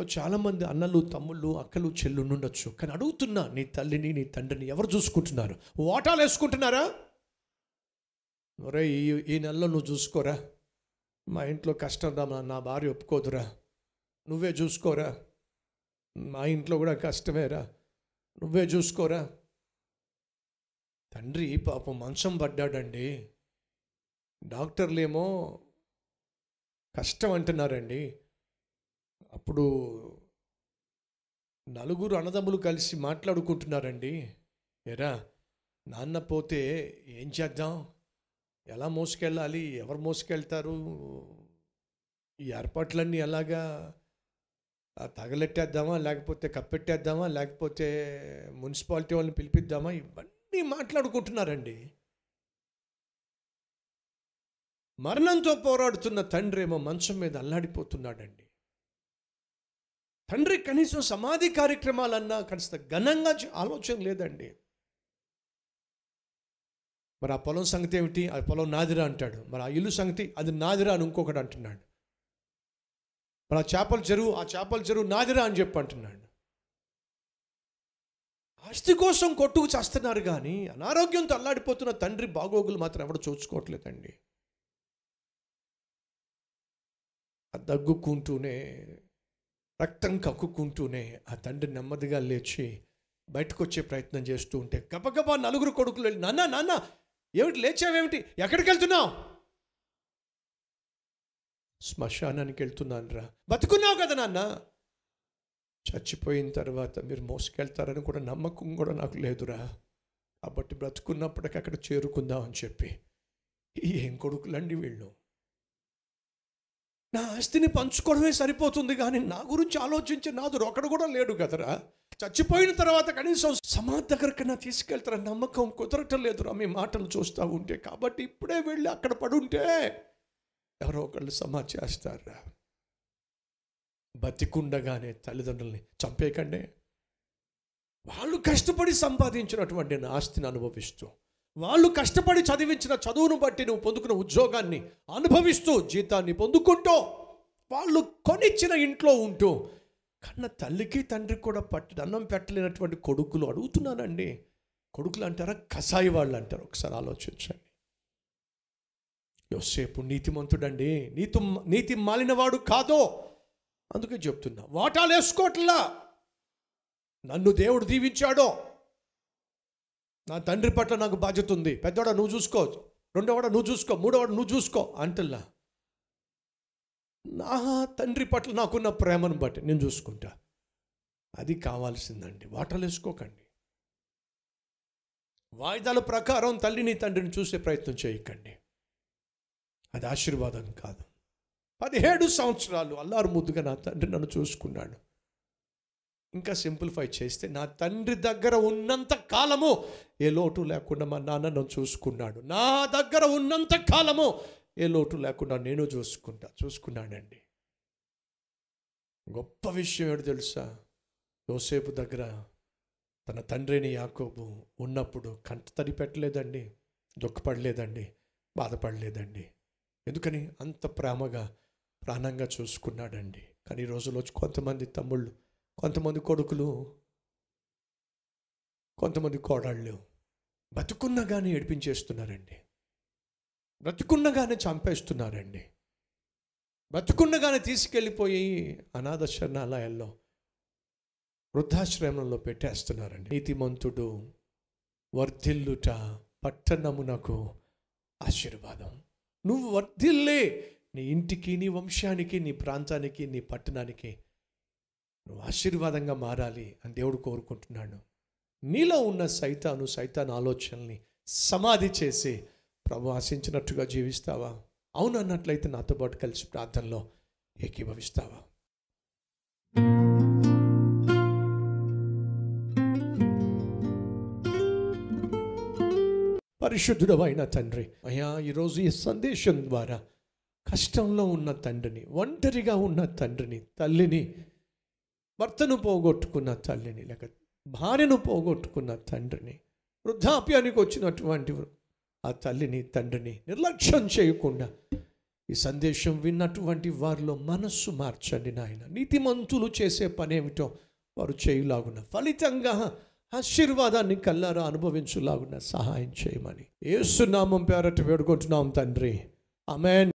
ఇంట్లో చాలామంది అన్నలు తమ్ముళ్ళు అక్కలు చెల్లు ఉండొచ్చు. కానీ అడుగుతున్నా నీ తల్లిని నీ తండ్రిని ఎవరు చూసుకుంటున్నారు? వాటాలు వేసుకుంటున్నారా? ఒరే ఈ ఈ నెలలో నువ్వు చూసుకోరా? మా ఇంట్లో కష్టం రా నా భార్య ఒప్పుకోదురా. నువ్వే చూసుకోరా? మా ఇంట్లో కూడా కష్టమేరా నువ్వే చూసుకోరా? తండ్రి పాపం మంచం పడ్డాడండి. డాక్టర్లేమో కష్టం అంటున్నారండి. అప్పుడు నలుగురు అన్నదమ్ములు కలిసి మాట్లాడుకుంటున్నారండి. ఎరా నాన్న పోతే ఏం చేద్దాం? ఎలా మోసుకెళ్ళాలి? ఎవరు మోసుకెళ్తారు? ఈ ఏర్పాట్లన్నీ ఎలాగా? తగలెట్టేద్దామా? లేకపోతే కప్పెట్టేద్దామా? లేకపోతే మున్సిపాలిటీ వాళ్ళని పిలిపిద్దామా? ఇవన్నీ మాట్లాడుకుంటున్నారండి. మరణంతో పోరాడుతున్న తండ్రి ఏమో మంచం మీద అల్లాడిపోతున్నాడండి. తండ్రి కనీసం సమాధి కార్యక్రమాలన్నా కాస్త ఘనంగా ఆలోచన లేదండి. మరి ఆ పొలం సంగతి ఏమిటి? ఆ పొలం నాదిరా అంటాడు. మరి ఆ ఇల్లు సంగతి? అది నాదిరా అని ఇంకొకటి అంటున్నాడు. మరి ఆ చేపల చెరువు ఆ చేపల చెరువు నాదిరా అని చెప్పి అంటున్నాడు. ఆస్తి కోసం కొట్టుకు చేస్తున్నారు కానీ అనారోగ్యంతో అల్లాడిపోతున్న తండ్రి బాగోగులు మాత్రం ఎవడు చూసుకోవట్లేదండి. ఆ దగ్గుకుంటూనే రక్తం కక్కుకుంటూనే ఆ తండ్రి నెమ్మదిగా లేచి బయటకు వచ్చే ప్రయత్నం చేస్తూ ఉంటే గబగబా నలుగురు కొడుకులు వెళ్ళి నాన్న నాన్న ఏమిటి లేచావేమిటి? ఎక్కడికి వెళ్తున్నావు? శ్మశానానికి వెళ్తున్నాను రా బతుకున్నావు కదా నాన్న. చచ్చిపోయిన తర్వాత మీరు మోసుకెళ్తారని కూడా నమ్మకం కూడా నాకు లేదురా. కాబట్టి బ్రతుకున్నప్పటికీ అక్కడ చేరుకుందాం అని చెప్పి. ఏం కొడుకులండి వీళ్ళు? నా ఆస్తిని పంచుకోవడమే సరిపోతుంది కానీ నా గురించి ఆలోచించే నాదు ఒకడు కూడా లేడు కదరా. చచ్చిపోయిన తర్వాత కనీసం సమాధి దగ్గరకన్నా తీసుకెళ్తారని నమ్మకం కుదరటం లేదురా మీ మాటలు చూస్తూ ఉంటే. కాబట్టి ఇప్పుడే వెళ్ళి అక్కడ పడుంటే ఎవరో ఒకళ్ళు సమా చేస్తారా. బతికుండగానే తల్లిదండ్రుల్ని చంపేయకండి. వాళ్ళు కష్టపడి సంపాదించినటువంటి నా ఆస్తిని అనుభవిస్తూ వాళ్ళు కష్టపడి చదివించిన చదువును బట్టి నువ్వు పొందుకున్న ఉద్యోగాన్ని అనుభవిస్తూ జీతాన్ని పొందుకుంటూ వాళ్ళు కొనిచ్చిన ఇంట్లో ఉంటూ కన్న తల్లికి తండ్రికి కూడా పట్టి అన్నం పెట్టలేనటువంటి కొడుకులు అడుగుతున్నానండి కొడుకులు అంటారా కసాయి వాళ్ళు అంటారు. ఒకసారి ఆలోచించండి. యోసేపు నీతిమంతుడండి. నీతి నీతి మాలినవాడు కాదో అందుకే చెప్తున్నా. వాటాలు వేసుకోవట్లా నన్ను దేవుడు దీవించాడో నా తండ్రి పట్ల నాకు బాధ్యత ఉంది. పెద్దవాడ నువ్వు చూసుకో. రెండోవాడ నువ్వు చూసుకో. మూడోవాడ నువ్వు చూసుకో అంటల్లా నా తండ్రి పట్ల నాకున్న ప్రేమను బట్టి నేను చూసుకుంటా. అది కావాల్సిందండి. వాటలు వేసుకోకండి. వాయిదాల ప్రకారం తల్లిని తండ్రిని చూసే ప్రయత్నం చేయకండి. అది ఆశీర్వాదం కాదు. పదిహేడు సంవత్సరాలు అల్లారు ముద్దుగా నా తండ్రి నన్ను చూసుకున్నాడు. ఇంకా సింప్లిఫై చేస్తే నా తండ్రి దగ్గర ఉన్నంత కాలము ఏ లోటు లేకుండా మా నాన్న నన్ను చూసుకున్నాడు. నా దగ్గర ఉన్నంత కాలము ఏ లోటు లేకుండా నేను చూసుకుంటా. చూసుకున్నాడండి. గొప్ప విషయం ఏడు తెలుసా? యోసేపు దగ్గర తన తండ్రిని యాకోబు ఉన్నప్పుడు కంట తడి పెట్టలేదండి దుఃఖపడలేదండి బాధపడలేదండి. ఎందుకని? అంత ప్రేమగా ప్రాణంగా చూసుకున్నాడండి. కానీ ఈ రోజులో కొంతమంది తమ్ముళ్ళు కొంతమంది కొడుకులు కొంతమంది కోడళ్ళు బతుకున్నగానే ఏడిపించేస్తున్నారండి. బ్రతుకున్నగానే చంపేస్తున్నారండి. బ్రతుకున్నగానే తీసుకెళ్ళిపోయి అనాథ శరణాలయాల్లో వృద్ధాశ్రమంలో పెట్టేస్తున్నారండి. నీతిమంతుడు వర్ధిల్లుట పట్టణమునకు ఆశీర్వాదం. నువ్వు వర్ధిల్లే నీ ఇంటికి నీ వంశానికి నీ ప్రాంతానికి నీ పట్టణానికి నువ్వు ఆశీర్వాదంగా మారాలి అని దేవుడు కోరుకుంటున్నాడు. నీలో ఉన్న సైతాను సైతాన్ ఆలోచనల్ని సమాధి చేసి ప్రభు ఆశించినట్టుగా జీవిస్తావా? అవును అన్నట్లయితే నాతో పాటు కలిసి ప్రార్థనలో ఏకీభవిస్తావా? పరిశుద్ధుడవైన తండ్రి అయ్యా ఈరోజు ఈ సందేశం ద్వారా కష్టంలో ఉన్న తండ్రిని ఒంటరిగా ఉన్న తండ్రిని తల్లిని భర్తను పోగొట్టుకున్న తల్లిని లేక భార్యను పోగొట్టుకున్న తండ్రిని వృద్ధాప్యానికి వచ్చినటువంటి ఆ తల్లిని తండ్రిని నిర్లక్ష్యం చేయకుండా ఈ సందేశం విన్నటువంటి వారిలో మనస్సు మార్చండి నాయన. నీతిమంతులు చేసే పనేమిటో వారు చేయులాగున ఫలితంగా ఆశీర్వాదాన్ని కల్లారా అనుభవించులాగున సహాయం చేయమని. ఏసునామం పేరట వేడుకుంటున్నాం తండ్రి. అమెన్